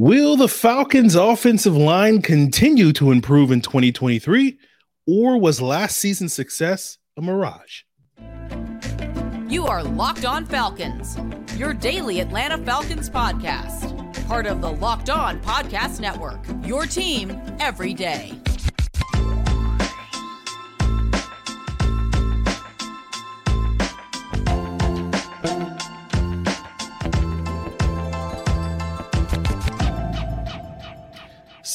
Will the Falcons' offensive line continue to improve in 2023, or was last season's success a mirage? You are Locked On Falcons, your daily Atlanta Falcons podcast, part of the Locked On Podcast Network, your team every day.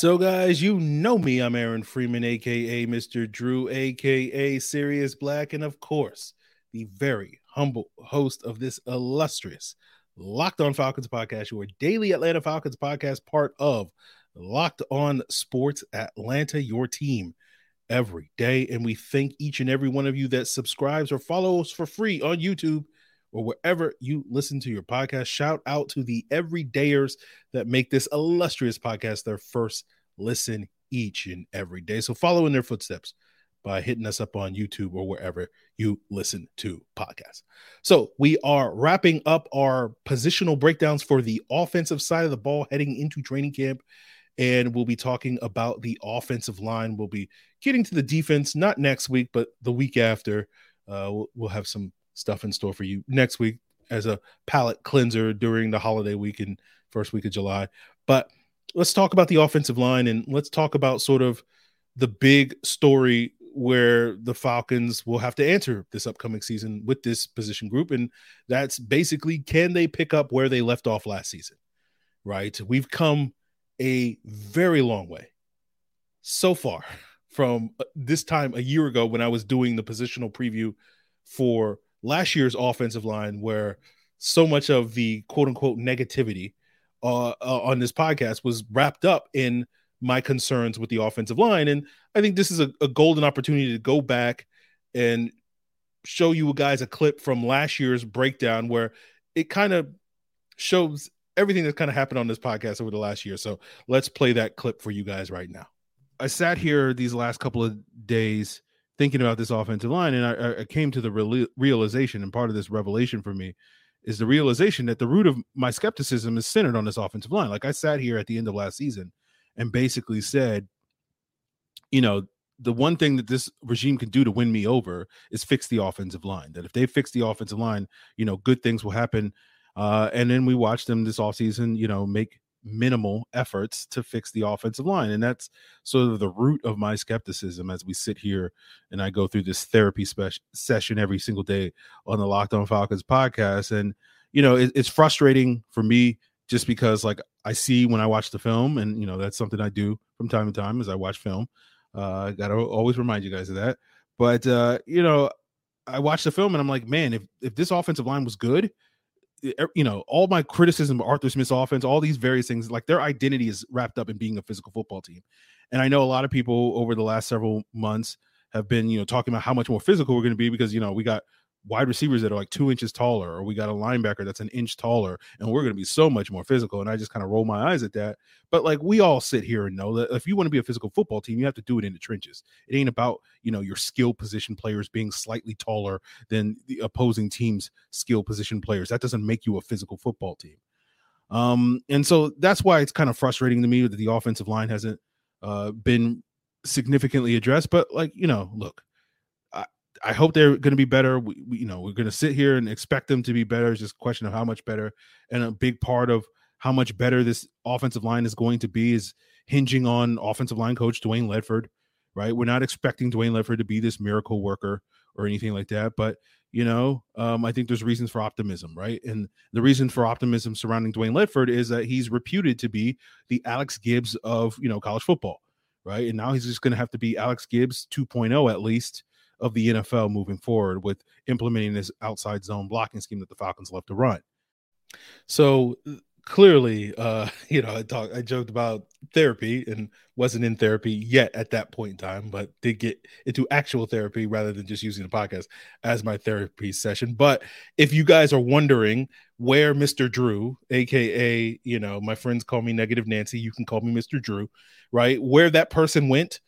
So, guys, you know me. I'm Aaron Freeman, aka Mr. Drew, aka Sirius Black, and of course, the very humble host of this illustrious Locked On Falcons podcast, your daily Atlanta Falcons podcast, part of Locked On Sports Atlanta, your team every day. And we thank each and every one of you that subscribes or follows for free on YouTube or wherever you listen to your podcast. Shout out to the everydayers that make this illustrious podcast their first listen each and every day. So follow in their footsteps by hitting us up on YouTube or wherever you listen to podcasts. So we are wrapping up our positional breakdowns for the offensive side of the ball heading into training camp. And we'll be talking about the offensive line. We'll be getting to the defense, not next week, but the week after. Uh, we'll, we'll have some stuff in store for you next week as a palate cleanser during the holiday week and first week of July. But let's talk about the offensive line and let's talk about sort of the big story where the Falcons will have to answer this upcoming season with this position group. And that's basically can they pick up where they left off last season? Right. We've come a very long way so far from this time a year ago when I was doing the positional preview for last year's offensive line, where so much of the quote unquote negativity uh, uh, on this podcast was wrapped up in my concerns with the offensive line. And I think this is a, a golden opportunity to go back and show you guys a clip from last year's breakdown where it kind of shows everything that's kind of happened on this podcast over the last year. So let's play that clip for you guys right now. I sat here these last couple of days thinking about this offensive line, and I, I came to the real, realization, and part of this revelation for me is the realization that the root of my skepticism is centered on this offensive line. Like I sat here at the end of last season and basically said, you know, the one thing that this regime can do to win me over is fix the offensive line. That if they fix the offensive line, you know, good things will happen. Uh, and then we watched them this offseason, you know, make minimal efforts to fix the offensive line. And that's sort of the root of my skepticism as we sit here and I go through this therapy spe- session every single day on the Locked On Falcons podcast. And, you know, it, it's frustrating for me just because, like, I see when I watch the film, and, you know, that's something I do from time to time as I watch film. Uh, I got to always remind you guys of that. But, uh, you know, I watch the film and I'm like, man, if, if this offensive line was good, you know, all my criticism of Arthur Smith's offense, all these various things, like their identity is wrapped up in being a physical football team. And I know a lot of people over the last several months have been, you know, talking about how much more physical we're going to be because, you know, we got wide receivers that are like two inches taller, or we got a linebacker that's an inch taller, and we're going to be so much more physical. And I just kind of roll my eyes at that. But like we all sit here and know that if you want to be a physical football team, you have to do it in the trenches. It ain't about you know your skill position players being slightly taller than the opposing team's skill position players. That doesn't make you a physical football team. Um, and so that's why it's kind of frustrating to me that the offensive line hasn't uh, been significantly addressed. But like you know, look I hope they're going to be better. We, we, you know, we're going to sit here and expect them to be better. It's just a question of how much better. And a big part of how much better this offensive line is going to be is hinging on offensive line coach Dwayne Ledford. Right, we're not expecting Dwayne Ledford to be this miracle worker or anything like that, but you know, um, I think there's reasons for optimism, right? And the reason for optimism surrounding Dwayne Ledford is that he's reputed to be the Alex Gibbs of you know college football, right? And now he's just going to have to be Alex Gibbs 2.0 at least of the NFL moving forward with implementing this outside zone blocking scheme that the Falcons love to run. So clearly, uh, you know, I talked, I joked about therapy and wasn't in therapy yet at that point in time, but did get into actual therapy rather than just using the podcast as my therapy session. But if you guys are wondering where Mr. Drew, aka, you know, my friends call me Negative Nancy, you can call me Mr. Drew, right? Where that person went,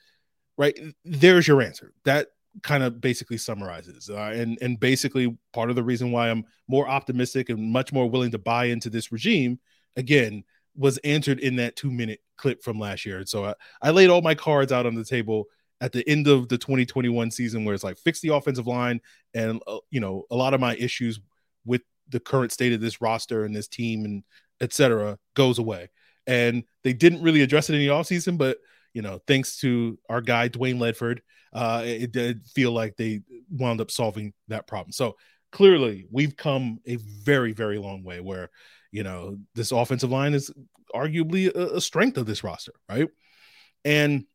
right? There's your answer. That kind of basically summarizes uh, and and basically part of the reason why i'm more optimistic and much more willing to buy into this regime again was answered in that two minute clip from last year. And so I, I laid all my cards out on the table at the end of the 2021 season where it's like fix the offensive line and uh, you know a lot of my issues with the current state of this roster and this team and etc goes away and they didn't really address it in the offseason but you know thanks to our guy dwayne ledford uh it did feel like they wound up solving that problem. So clearly we've come a very very long way where you know this offensive line is arguably a, a strength of this roster right? And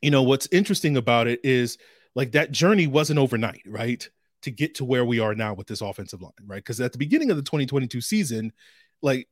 you know what's interesting about it is like that journey wasn't overnight right to get to where we are now with this offensive line right? Because at the beginning of the 2022 season like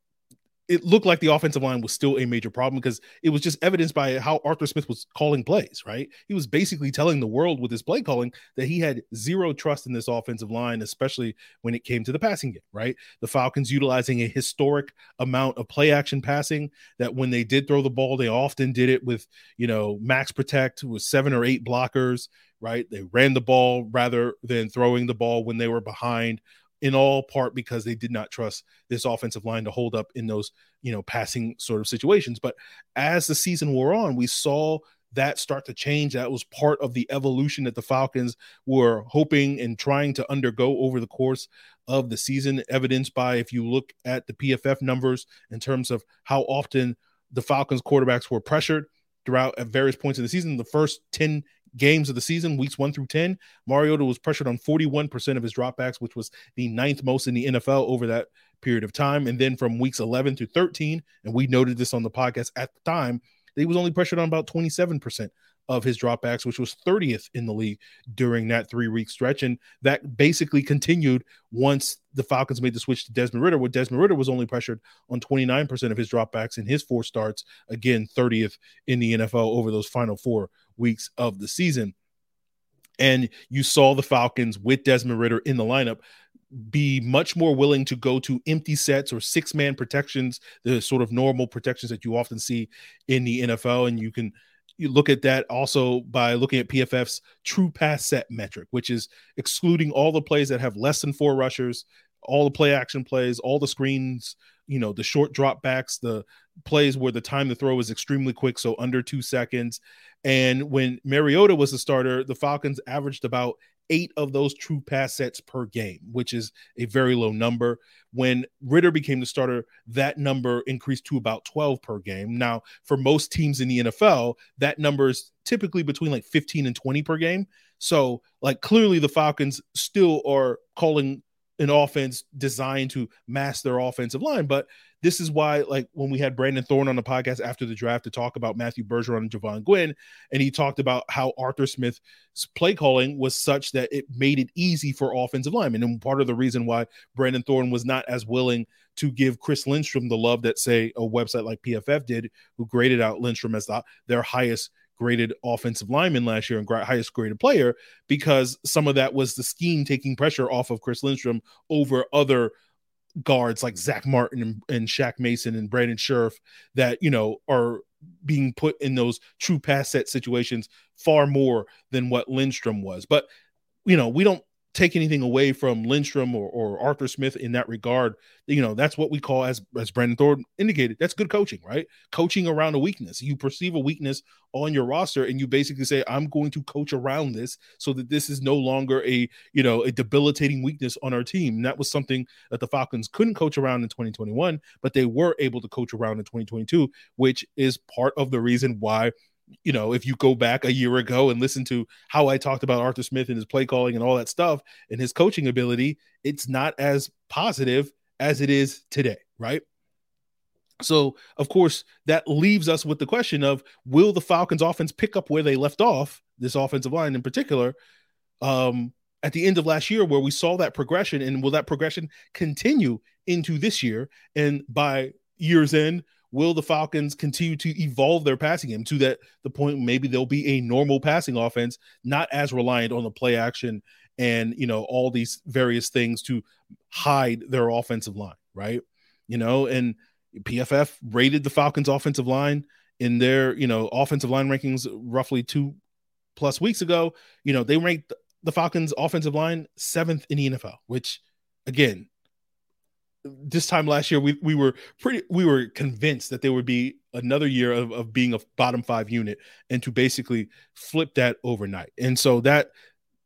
it looked like the offensive line was still a major problem because it was just evidenced by how Arthur Smith was calling plays, right? He was basically telling the world with his play calling that he had zero trust in this offensive line, especially when it came to the passing game, right? The Falcons utilizing a historic amount of play action passing that when they did throw the ball, they often did it with, you know, max protect with seven or eight blockers, right? They ran the ball rather than throwing the ball when they were behind in all part because they did not trust this offensive line to hold up in those, you know, passing sort of situations. But as the season wore on, we saw that start to change. That was part of the evolution that the Falcons were hoping and trying to undergo over the course of the season, evidenced by if you look at the PFF numbers in terms of how often the Falcons quarterbacks were pressured throughout at various points in the season. The first 10 games of the season, weeks one through 10, Mariota was pressured on 41% of his dropbacks, which was the ninth most in the NFL over that period of time. And then from weeks 11 to 13, and we noted this on the podcast at the time, he was only pressured on about 27% of his dropbacks, which was 30th in the league during that three week stretch. And that basically continued once the Falcons made the switch to Desmond Ridder, where Desmond Ridder was only pressured on 29% of his dropbacks in his four starts, again, 30th in the NFL over those final four weeks of the season. And you saw the Falcons with Desmond Ridder in the lineup be much more willing to go to empty sets or six man protections, the sort of normal protections that you often see in the NFL. And you can you look at that also by looking at PFF's true pass set metric, which is excluding all the plays that have less than four rushers, all the play action plays, all the screens, you know, the short drop backs, the plays where the time to throw is extremely quick, so under two seconds. And when Mariota was the starter, the Falcons averaged about eight of those true pass sets per game, which is a very low number. When Ridder became the starter, that number increased to about 12 per game. Now, for most teams in the NFL, that number is typically between like 15 and 20 per game. So, like, clearly the Falcons still are calling an offense designed to mask their offensive line. But this is why, like, when we had Brandon Thorn on the podcast after the draft to talk about Matthew Bergeron and Jovaughn Gwyn, and he talked about how Arthur Smith's play calling was such that it made it easy for offensive linemen. And part of the reason why Brandon Thorn was not as willing to give Chris Lindstrom the love that, say, a website like PFF did, who graded out Lindstrom as the, their highest graded offensive lineman last year and highest graded player because some of that was the scheme taking pressure off of Chris Lindstrom over other guards like Zack Martin and, and Shaq Mason and Brandon Scherff that you know are being put in those true pass set situations far more than what Lindstrom was. But you know, we don't take anything away from Lindstrom or, or Arthur Smith in that regard. You know, that's what we call, as as Brandon Thorn indicated, that's good coaching, right? Coaching around a weakness. You perceive a weakness on your roster, and you basically say, "I'm going to coach around this so that this is no longer a you know a debilitating weakness on our team." And that was something that the Falcons couldn't coach around in 2021, but they were able to coach around in 2022, which is part of the reason why you know, if you go back a year ago and listen to how I talked about Arthur Smith and his play calling and all that stuff and his coaching ability, it's not as positive as it is today, right? So, of course, that leaves us with the question of will the Falcons offense pick up where they left off, this offensive line in particular, um, at the end of last year, where we saw that progression, and will that progression continue into this year? And by year's end, will the Falcons continue to evolve their passing game to that the point maybe they'll be a normal passing offense, not as reliant on the play action and you know all these various things to hide their offensive line, right? You know, and PFF rated the Falcons offensive line in their, you know, offensive line rankings roughly two plus weeks ago. You know, they ranked the Falcons offensive line seventh in the NFL, which again, this time last year we we were pretty we were convinced that there would be another year of, of being a bottom five unit and to basically flip that overnight. And so that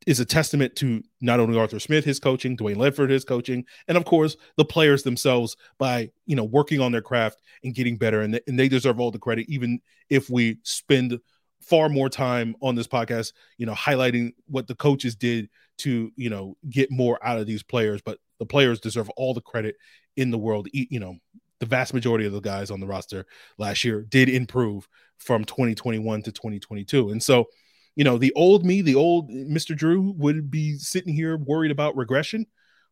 is a testament to not only Arthur Smith, his coaching, Dwayne Ledford, his coaching, and of course the players themselves by you know working on their craft and getting better. And, and they deserve all the credit, even if we spend far more time on this podcast, you know, highlighting what the coaches did to you know get more out of these players. But the players deserve all the credit in the world. You know, the vast majority of the guys on the roster last year did improve from 2021 to 2022, and so you know, the old me, the old Mr. Drew would be sitting here worried about regression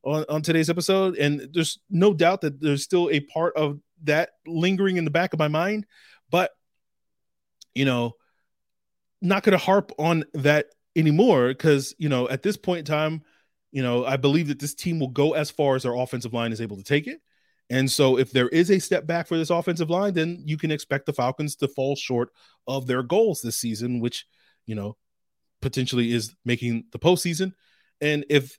on, on today's episode. And there's no doubt that there's still a part of that lingering in the back of my mind. But, you know, not going to harp on that anymore because, you know, at this point in time, you know, I believe that this team will go as far as their offensive line is able to take it. And so, if there is a step back for this offensive line, then you can expect the Falcons to fall short of their goals this season, which you know, potentially is making the postseason. And if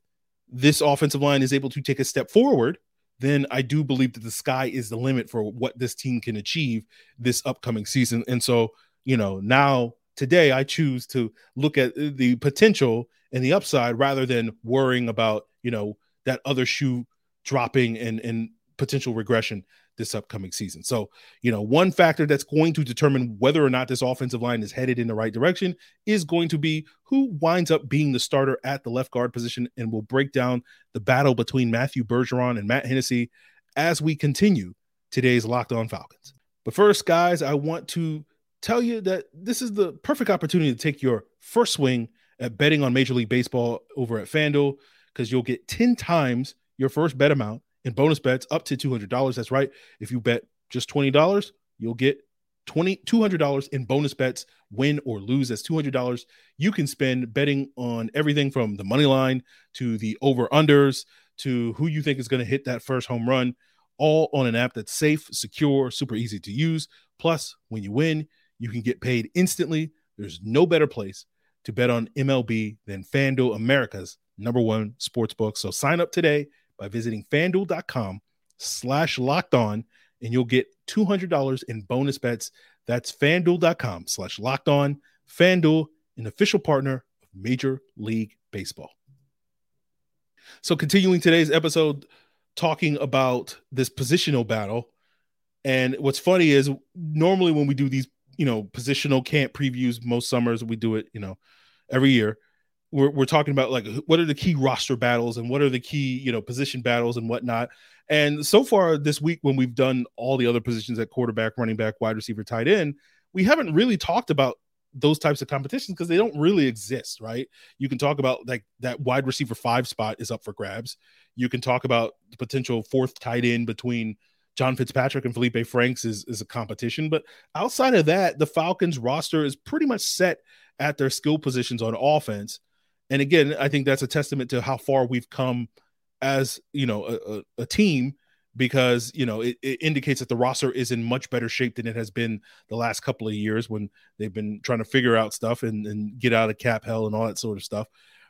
this offensive line is able to take a step forward, then I do believe that the sky is the limit for what this team can achieve this upcoming season. And so, you know, now today I choose to look at the potential and the upside rather than worrying about, you know, that other shoe dropping and and potential regression this upcoming season. So, you know, one factor that's going to determine whether or not this offensive line is headed in the right direction is going to be who winds up being the starter at the left guard position. And we'll break down the battle between Matthew Bergeron and Matt Hennessy as we continue today's Locked On Falcons. But first, guys, I want to tell you that this is the perfect opportunity to take your first swing at betting on Major League Baseball over at FanDuel because you'll get 10 times your first bet amount in bonus bets up to $200. That's right. If you bet just $20, you'll get 20 $200 in bonus bets, win or lose. That's $200 you can spend betting on everything from the money line to the over unders to who you think is going to hit that first home run, all on an app that's safe, secure, super easy to use. Plus, when you win, you can get paid instantly. There's no better place to bet on MLB than FanDuel, America's number one sports book. So sign up today by visiting fanduel.com slash locked on and you'll get $200 in bonus bets. That's fanduel.com slash locked on. Fanduel, an official partner of Major League Baseball. So, continuing today's episode, talking about this positional battle. And what's funny is normally when we do these, you know, positional camp previews, most summers we do it, you know, every year. We're, we're talking about like what are the key roster battles and what are the key you know position battles and whatnot. And so far this week when we've done all the other positions at quarterback running back wide receiver tight end we haven't really talked about those types of competitions because they don't really exist right? You can talk about like that wide receiver five spot is up for grabs. You can talk about the potential fourth tight end between John Fitzpatrick and Felipe Franks is, is a competition. But outside of that, the Falcons roster is pretty much set at their skill positions on offense. And again, I think that's a testament to how far we've come as you know a, a, a team because you know it, it, indicates that the roster is in much better shape than it has been the last couple of years when they've been trying to figure out stuff and, and get out of cap hell and all that sort of stuff.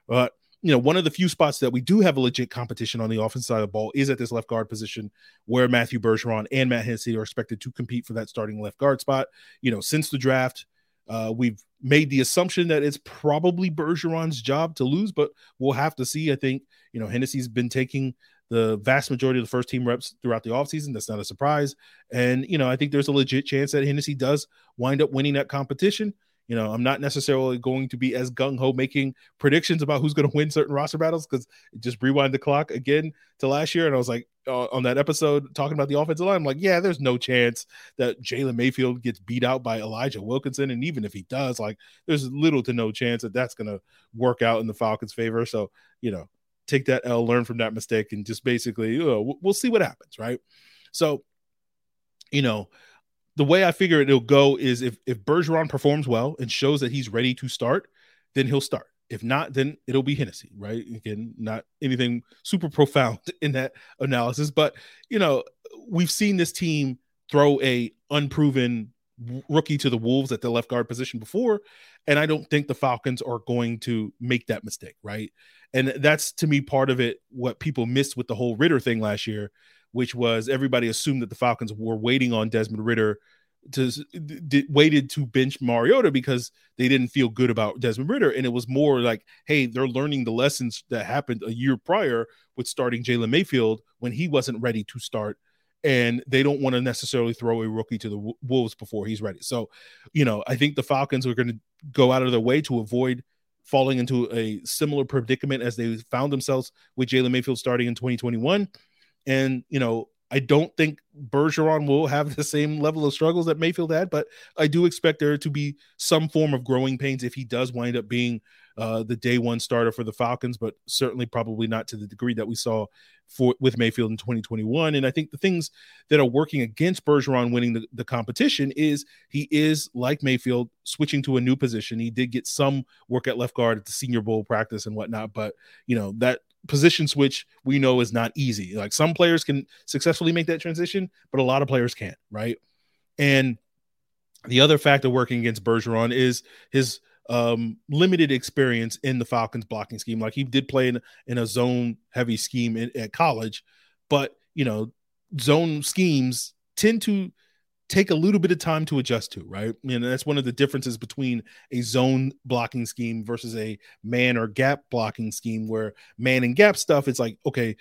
But you know, one of the few spots that we do have a legit competition on the offense side of the ball is at this left guard position where Matthew Bergeron and Matt Hennessy are expected to compete for that starting left guard spot. You know, since the draft, uh, we've made the assumption that it's probably Bergeron's job to lose, but we'll have to see. I think, you know, Hennessy's been taking the vast majority of the first team reps throughout the offseason. That's not a surprise. And, you know, I think there's a legit chance that Hennessy does wind up winning that competition. You know, I'm not necessarily going to be as gung ho making predictions about who's going to win certain roster battles because just rewind the clock again to last year. And I was like, uh, on that episode talking about the offensive line, I'm like, yeah, there's no chance that Jalen Mayfield gets beat out by Elijah Wilkinson. And even if he does, like, there's little to no chance that that's going to work out in the Falcons' favor. So, you know, take that L, learn from that mistake, and just basically, you know, we'll see what happens. Right. So, you know, the way I figure it'll go is if if Bergeron performs well and shows that he's ready to start, then he'll start. If not, then it'll be Hennessy, right? Again, not anything super profound in that analysis, but you know, we've seen this team throw a unproven rookie to the Wolves at the left guard position before, and I don't think the Falcons are going to make that mistake, right? And that's to me part of it. What people missed with the whole Ridder thing last year which was everybody assumed that the Falcons were waiting on Desmond Ridder to d- waited to bench Mariota because they didn't feel good about Desmond Ridder, and it was more like, hey, they're learning the lessons that happened a year prior with starting Jalen Mayfield when he wasn't ready to start, and they don't want to necessarily throw a rookie to the wolves before he's ready. So, you know, I think the Falcons are going to go out of their way to avoid falling into a similar predicament as they found themselves with Jalen Mayfield starting in 2021. And, you know, I don't think Bergeron will have the same level of struggles that Mayfield had, but I do expect there to be some form of growing pains if he does wind up being uh, the day one starter for the Falcons, but certainly probably not to the degree that we saw for with Mayfield in 2021. And I think the things that are working against Bergeron winning the, the competition is he is like Mayfield switching to a new position. He did get some work at left guard at the Senior Bowl practice and whatnot, but you know that position switch we know is not easy. Like some players can successfully make that transition, but a lot of players can't, right? And the other factor working against Bergeron is his um, limited experience in the Falcons blocking scheme. Like he did play in, in a zone heavy scheme in, at college, but you know, zone schemes tend to take a little bit of time to adjust to, right? And that's one of the differences between a zone blocking scheme versus a man or gap blocking scheme, where man and gap stuff, it's like, okay,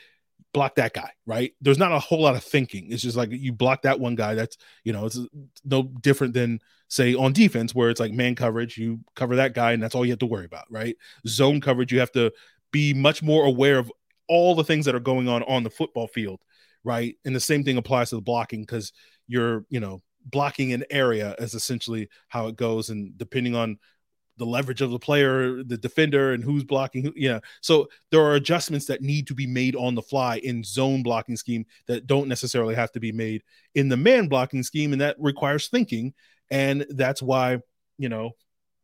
block that guy, right? There's not a whole lot of thinking. It's just like you block that one guy. That's, you know, it's no different than, say, on defense, where it's like man coverage, you cover that guy, and that's all you have to worry about, right? Zone coverage, you have to be much more aware of all the things that are going on on the football field, right? And the same thing applies to the blocking because you're, you know, blocking an area is essentially how it goes. And depending on the leverage of the player, the defender, and who's blocking. yeah. So there are adjustments that need to be made on the fly in zone blocking scheme that don't necessarily have to be made in the man blocking scheme. And that requires thinking. And that's why, you know,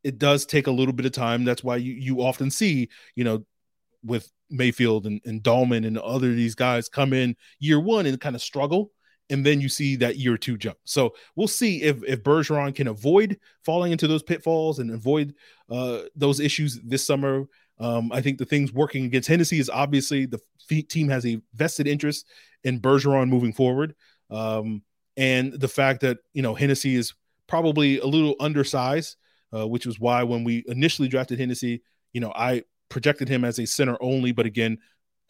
it does take a little bit of time. That's why you, you often see, you know, with Mayfield and, and Dalman and other these guys come in year one and kind of struggle and then you see that year two jump. So we'll see if if Bergeron can avoid falling into those pitfalls and avoid uh, those issues this summer. Um, I think the things working against Hennessy is obviously the team has a vested interest in Bergeron moving forward, um, and the fact that you know Hennessy is probably a little undersized, uh, which was why when we initially drafted Hennessy, you know I projected him as a center only, but again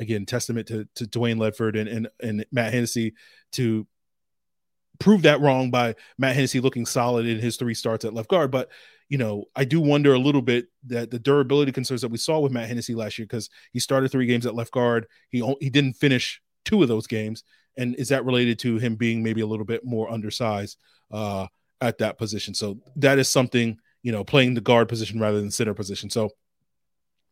again, testament to, to Dwayne Ledford and, and, and Matt Hennessy to prove that wrong by Matt Hennessy looking solid in his three starts at left guard. But, you know, I do wonder a little bit that the durability concerns that we saw with Matt Hennessy last year, because he started three games at left guard. He, he didn't finish two of those games. And is that related to him being maybe a little bit more undersized uh, at that position? So that is something, you know, playing the guard position rather than center position. So,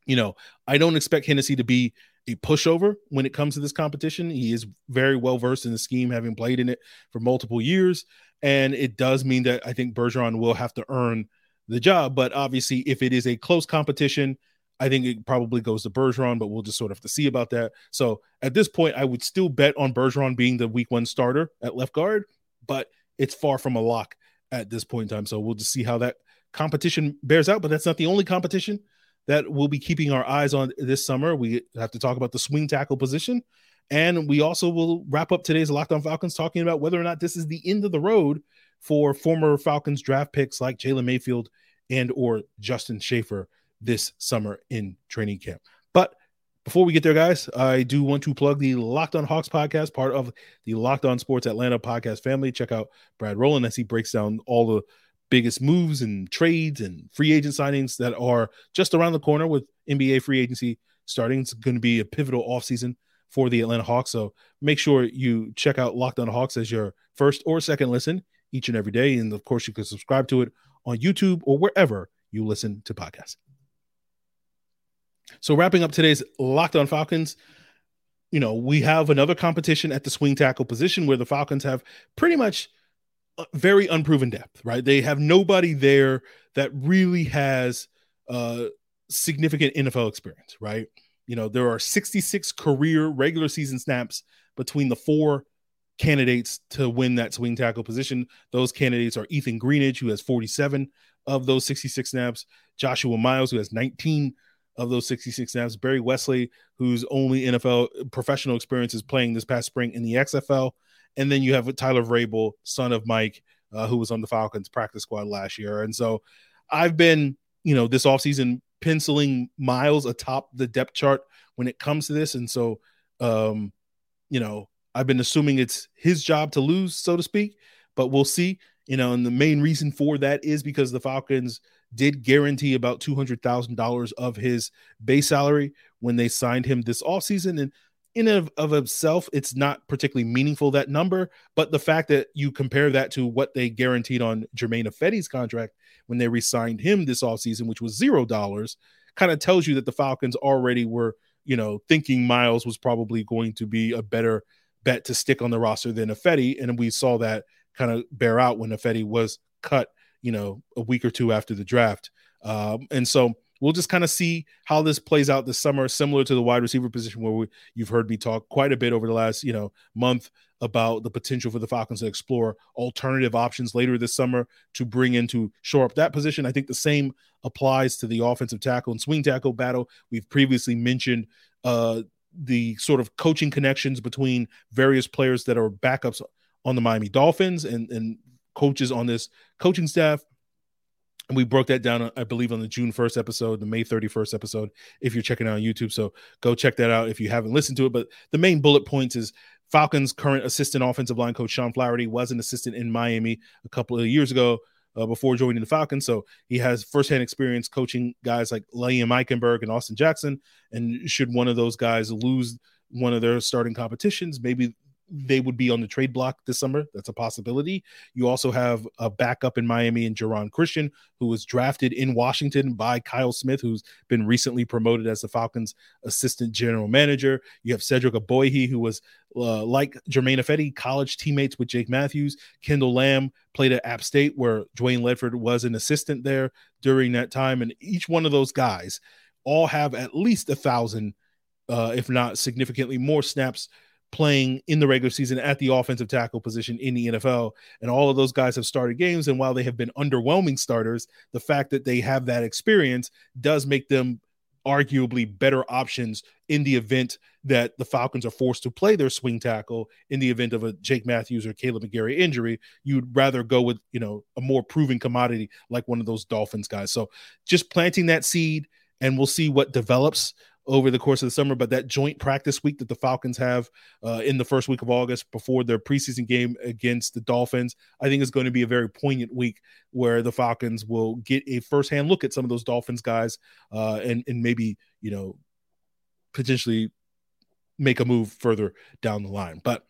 you know, I don't expect Hennessy to be a pushover when it comes to this competition. He is very well versed in the scheme, having played in it for multiple years. And it does mean that I think Bergeron will have to earn the job. But obviously, if it is a close competition, I think it probably goes to Bergeron, but we'll just sort of have to see about that. So at this point, I would still bet on Bergeron being the week one starter at left guard, but it's far from a lock at this point in time. So we'll just see how that competition bears out. But that's not the only competition that we'll be keeping our eyes on this summer. We have to talk about the swing tackle position. And we also will wrap up today's Locked On Falcons talking about whether or not this is the end of the road for former Falcons draft picks like Jalen Mayfield and or Justin Shaffer this summer in training camp. But before we get there, guys, I do want to plug the Locked On Hawks podcast, part of the Locked On Sports Atlanta podcast family. Check out Brad Rowland as he breaks down all the biggest moves and trades and free agent signings that are just around the corner with NBA free agency starting. It's going to be a pivotal offseason for the Atlanta Hawks. So make sure you check out Locked On Hawks as your first or second listen each and every day. And of course, you can subscribe to it on YouTube or wherever you listen to podcasts. So wrapping up today's Locked On Falcons, you know, we have another competition at the swing tackle position where the Falcons have pretty much very unproven depth, right? They have nobody there that really has uh, significant NFL experience, right? You know, there are 66 career regular season snaps between the four candidates to win that swing tackle position. Those candidates are Ethan Greenidge, who has 47 of those 66 snaps, Joshua Miles, who has 19 of those 66 snaps. Barry Wesley, whose only NFL professional experience is playing this past spring in the XFL. And then you have Tyler Vrabel, son of Mike, uh, who was on the Falcons practice squad last year. And so I've been, you know, this offseason penciling Miles atop the depth chart when it comes to this. And so, um, you know, I've been assuming it's his job to lose, so to speak, but we'll see. You know, and the main reason for that is because the Falcons did guarantee about $200,000 of his base salary when they signed him this offseason. And in of, of itself, it's not particularly meaningful, that number. But the fact that you compare that to what they guaranteed on Germain Ifedi's contract when they re signed him this offseason, which was $0, kind of tells you that the Falcons already were, you know, thinking Miles was probably going to be a better bet to stick on the roster than Ifedi. And we saw that kind of bear out when Ifedi was cut, you know, a week or two after the draft. Um, and so we'll just kind of see how this plays out this summer, similar to the wide receiver position where we, you've heard me talk quite a bit over the last, you know, month about the potential for the Falcons to explore alternative options later this summer to bring in to shore up that position. I think the same applies to the offensive tackle and swing tackle battle. We've previously mentioned uh, the sort of coaching connections between various players that are backups on the Miami Dolphins and, and coaches on this coaching staff. And we broke that down, I believe, on the June 1st episode, the May 31st episode, if you're checking out on YouTube. So go check that out if you haven't listened to it. But the main bullet points is Falcons' current assistant offensive line coach, Sean Flaherty, was an assistant in Miami a couple of years ago uh, before joining the Falcons. So he has firsthand experience coaching guys like Liam Eichenberg and Austin Jackson. And should one of those guys lose one of their starting competitions, maybe they would be on the trade block this summer. That's a possibility. You also have a backup in Miami and Geron Christian, who was drafted in Washington by Kyle Smith, who's been recently promoted as the Falcons' assistant general manager. You have Cedric Ogbuehi, who was uh, like Germain Ifedi, college teammates with Jake Matthews. Kendall Lamm played at App State, where Dwayne Ledford was an assistant there during that time. And each one of those guys all have at least a thousand, uh, if not significantly more snaps playing in the regular season at the offensive tackle position in the NFL. And all of those guys have started games. And while they have been underwhelming starters, the fact that they have that experience does make them arguably better options in the event that the Falcons are forced to play their swing tackle in the event of a Jake Matthews or Kaleb McGary injury. You'd rather go with, you know, a more proven commodity like one of those Dolphins guys. So just planting that seed and we'll see what develops over the course of the summer. But that joint practice week that the Falcons have uh, in the first week of August before their preseason game against the Dolphins, I think is going to be a very poignant week where the Falcons will get a firsthand look at some of those Dolphins guys uh, and and maybe you know potentially make a move further down the line. But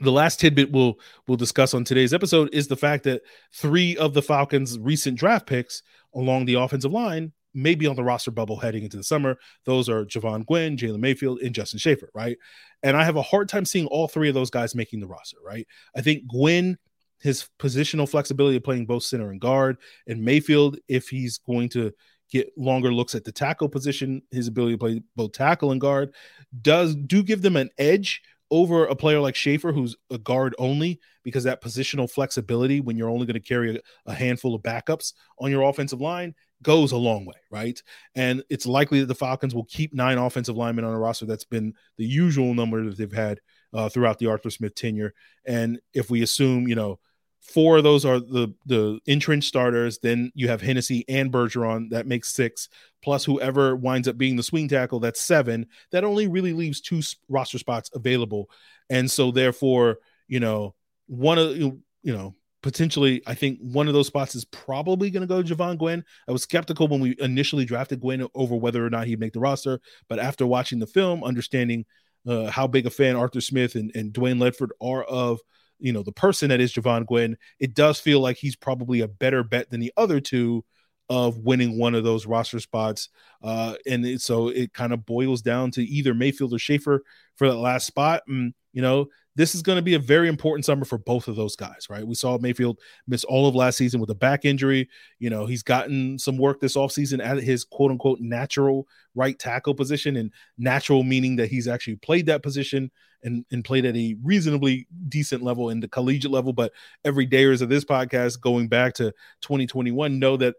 the last tidbit we'll we'll discuss on today's episode is the fact that three of the Falcons' recent draft picks along the offensive line maybe on the roster bubble heading into the summer. Those are Jovaughn Gwyn, Jalen Mayfield, and Justin Shaffer, right? And I have a hard time seeing all three of those guys making the roster, right? I think Gwyn, his positional flexibility of playing both center and guard, and Mayfield, if he's going to get longer looks at the tackle position, his ability to play both tackle and guard, does do give them an edge over a player like Schaefer, who's a guard only, because that positional flexibility when you're only going to carry a, a handful of backups on your offensive line goes a long way, right? And it's likely that the Falcons will keep nine offensive linemen on a roster. That's been the usual number that they've had uh, throughout the Arthur Smith tenure. And if we assume, you know, four of those are the the entrenched starters, then you have Hennessy and Bergeron. That makes six. Plus whoever winds up being the swing tackle, that's seven. That only really leaves two roster spots available. And so therefore, you know, one of you know potentially, I think one of those spots is probably going to go Jovaughn Gwyn. I was skeptical when we initially drafted Gwyn over whether or not he'd make the roster, but after watching the film, understanding uh, how big a fan Arthur Smith and, and Dwayne Ledford are of you know the person that is Jovaughn Gwyn, it does feel like he's probably a better bet than the other two of winning one of those roster spots. Uh, and it, so it kind of boils down to either Mayfield or Shaffer for that last spot. And, you know, this is going to be a very important summer for both of those guys, right? We saw Mayfield miss all of last season with a back injury. You know, he's gotten some work this offseason at his quote unquote natural right tackle position, and natural meaning that he's actually played that position and, and played at a reasonably decent level in the collegiate level. But every dayers of this podcast going back to 2021 know that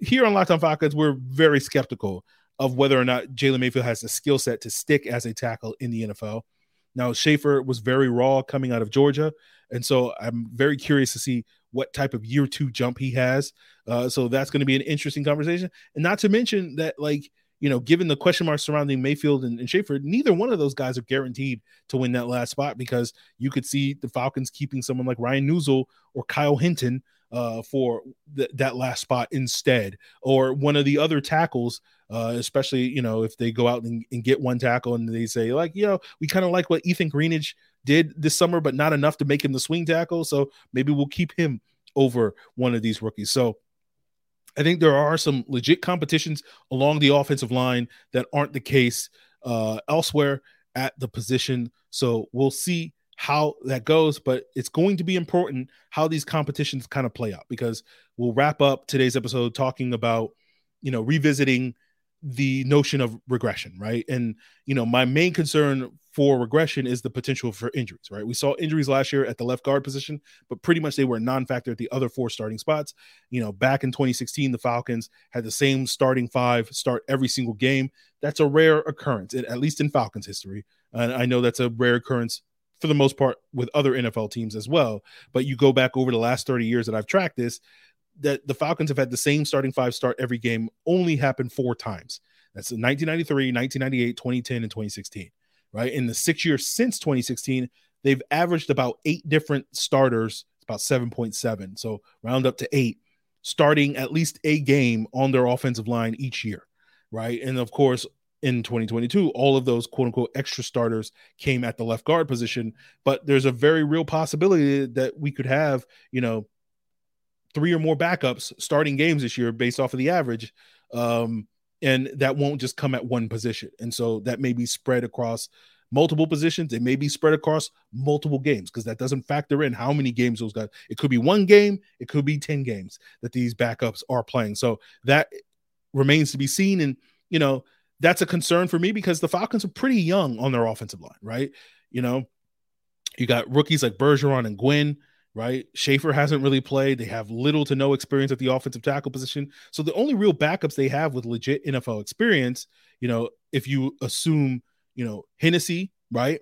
here on Locked On Falcons, we're very skeptical of whether or not Jalen Mayfield has the skill set to stick as a tackle in the NFL. Now, Shaffer was very raw coming out of Georgia. And so I'm very curious to see what type of year two jump he has. Uh, so that's going to be an interesting conversation. And not to mention that, like, you know, given the question marks surrounding Mayfield and, and Shaffer, neither one of those guys are guaranteed to win that last spot because you could see the Falcons keeping someone like Ryan Neuzil or Kyle Hinton uh, for th- that last spot instead, or one of the other tackles, uh, especially you know if they go out and, and, get one tackle and they say like you know we kind of like what Ethan Greenidge did this summer, but not enough to make him the swing tackle, so maybe we'll keep him over one of these rookies. So. I think there are some legit competitions along the offensive line that aren't the case uh, elsewhere at the position. So we'll see how that goes, but it's going to be important how these competitions kind of play out because we'll wrap up today's episode talking about, you know, revisiting the notion of regression, right? And, you know, my main concern for regression is the potential for injuries, right? We saw injuries last year at the left guard position, but pretty much they were a non factor at the other four starting spots. You know, back in 2016, the Falcons had the same starting five start every single game. That's a rare occurrence, at least in Falcons history. And I know that's a rare occurrence for the most part with other NFL teams as well. But you go back over the last 30 years that I've tracked this, that the Falcons have had the same starting five start every game only happened four times. That's 1993, 1998, 2010, and 2016. Right. In the six years since 2016, they've averaged about eight different starters, about 7.7. So round up to eight, starting at least a game on their offensive line each year. Right. And of course, in 2022, all of those quote unquote extra starters came at the left guard position. But there's a very real possibility that we could have, you know, three or more backups starting games this year based off of the average. Um, and that won't just come at one position. And so that may be spread across multiple positions. It may be spread across multiple games because that doesn't factor in how many games those guys. It could be one game, it could be 10 games that these backups are playing. So that remains to be seen. And, you know, that's a concern for me because the Falcons are pretty young on their offensive line, right? You know, you got rookies like Bergeron and Gwyn, right? Shaffer hasn't really played. They have little to no experience at the offensive tackle position. So the only real backups they have with legit NFL experience, you know, if you assume, you know, Hennessy, right?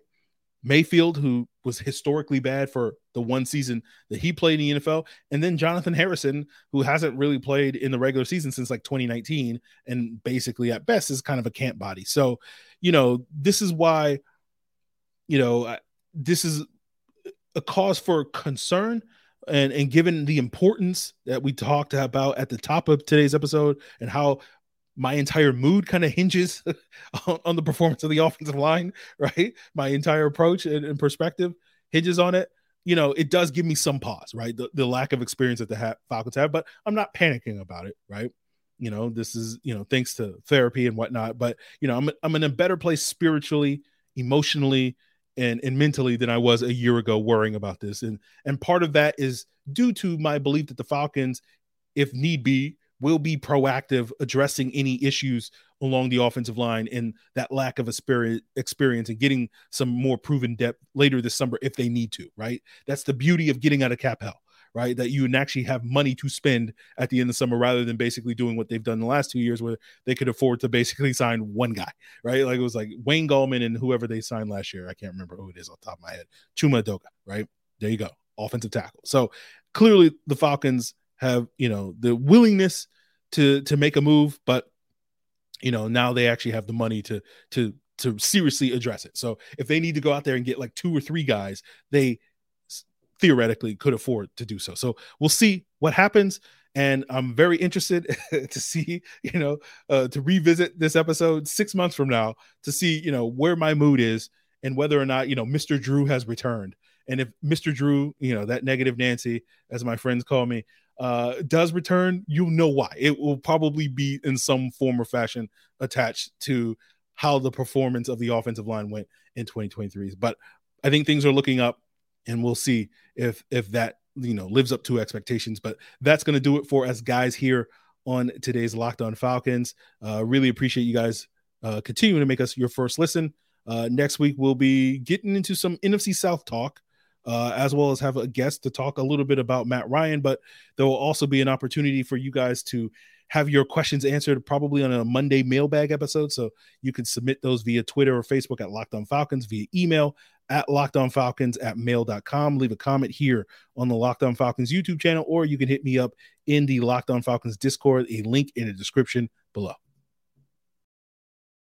Mayfield, who was historically bad for the one season that he played in the NFL, and then Jonathan Harrison, who hasn't really played in the regular season since like 2019, and basically at best is kind of a camp body. So, you know, this is why, you know, this is a cause for concern. And, and given the importance that we talked about at the top of today's episode and how my entire mood kind of hinges on, on, the performance of the offensive line, right? My entire approach and, and, perspective hinges on it. You know, it does give me some pause, right? The, the lack of experience that the ha- Falcons have, but I'm not panicking about it, right? You know, this is, you know, thanks to therapy and whatnot, but, you know, I'm, I'm in a better place spiritually, emotionally, and, and mentally than I was a year ago worrying about this. And, and part of that is due to my belief that the Falcons, if need be, will be proactive addressing any issues along the offensive line and that lack of experience and getting some more proven depth later this summer if they need to, right? That's the beauty of getting out of cap hell, right? That you can actually have money to spend at the end of the summer rather than basically doing what they've done the last two years where they could afford to basically sign one guy, right? Like it was like Wayne Gallman and whoever they signed last year. I can't remember who it is off top of my head. Chuma Edoga, right? There you go. Offensive tackle. So clearly the Falcons have you know the willingness to to make a move, but you know now they actually have the money to to to seriously address it. So if they need to go out there and get like two or three guys, they theoretically could afford to do so. So we'll see what happens. And I'm very interested to see, you know, uh, to revisit this episode six months from now to see, you know, where my mood is and whether or not, you know, Mr. Drew has returned. And if Mr. Drew, you know, that negative Nancy, as my friends call me, uh, does return, you'll know why. It will probably be in some form or fashion attached to how the performance of the offensive line went in 2023. But I think things are looking up, and we'll see if if that you know lives up to expectations. But that's going to do it for us guys here on today's Locked On Falcons. Uh, really appreciate you guys uh, continuing to make us your first listen. Uh, next week we'll be getting into some NFC South talk uh, as well as have a guest to talk a little bit about Matt Ryan. But there will also be an opportunity for you guys to have your questions answered probably on a Monday mailbag episode. So you can submit those via Twitter or Facebook at Locked On Falcons, via email at Locked On Falcons at mail.com. Leave a comment here on the Locked On Falcons YouTube channel, or you can hit me up in the Locked On Falcons Discord, a link in the description below.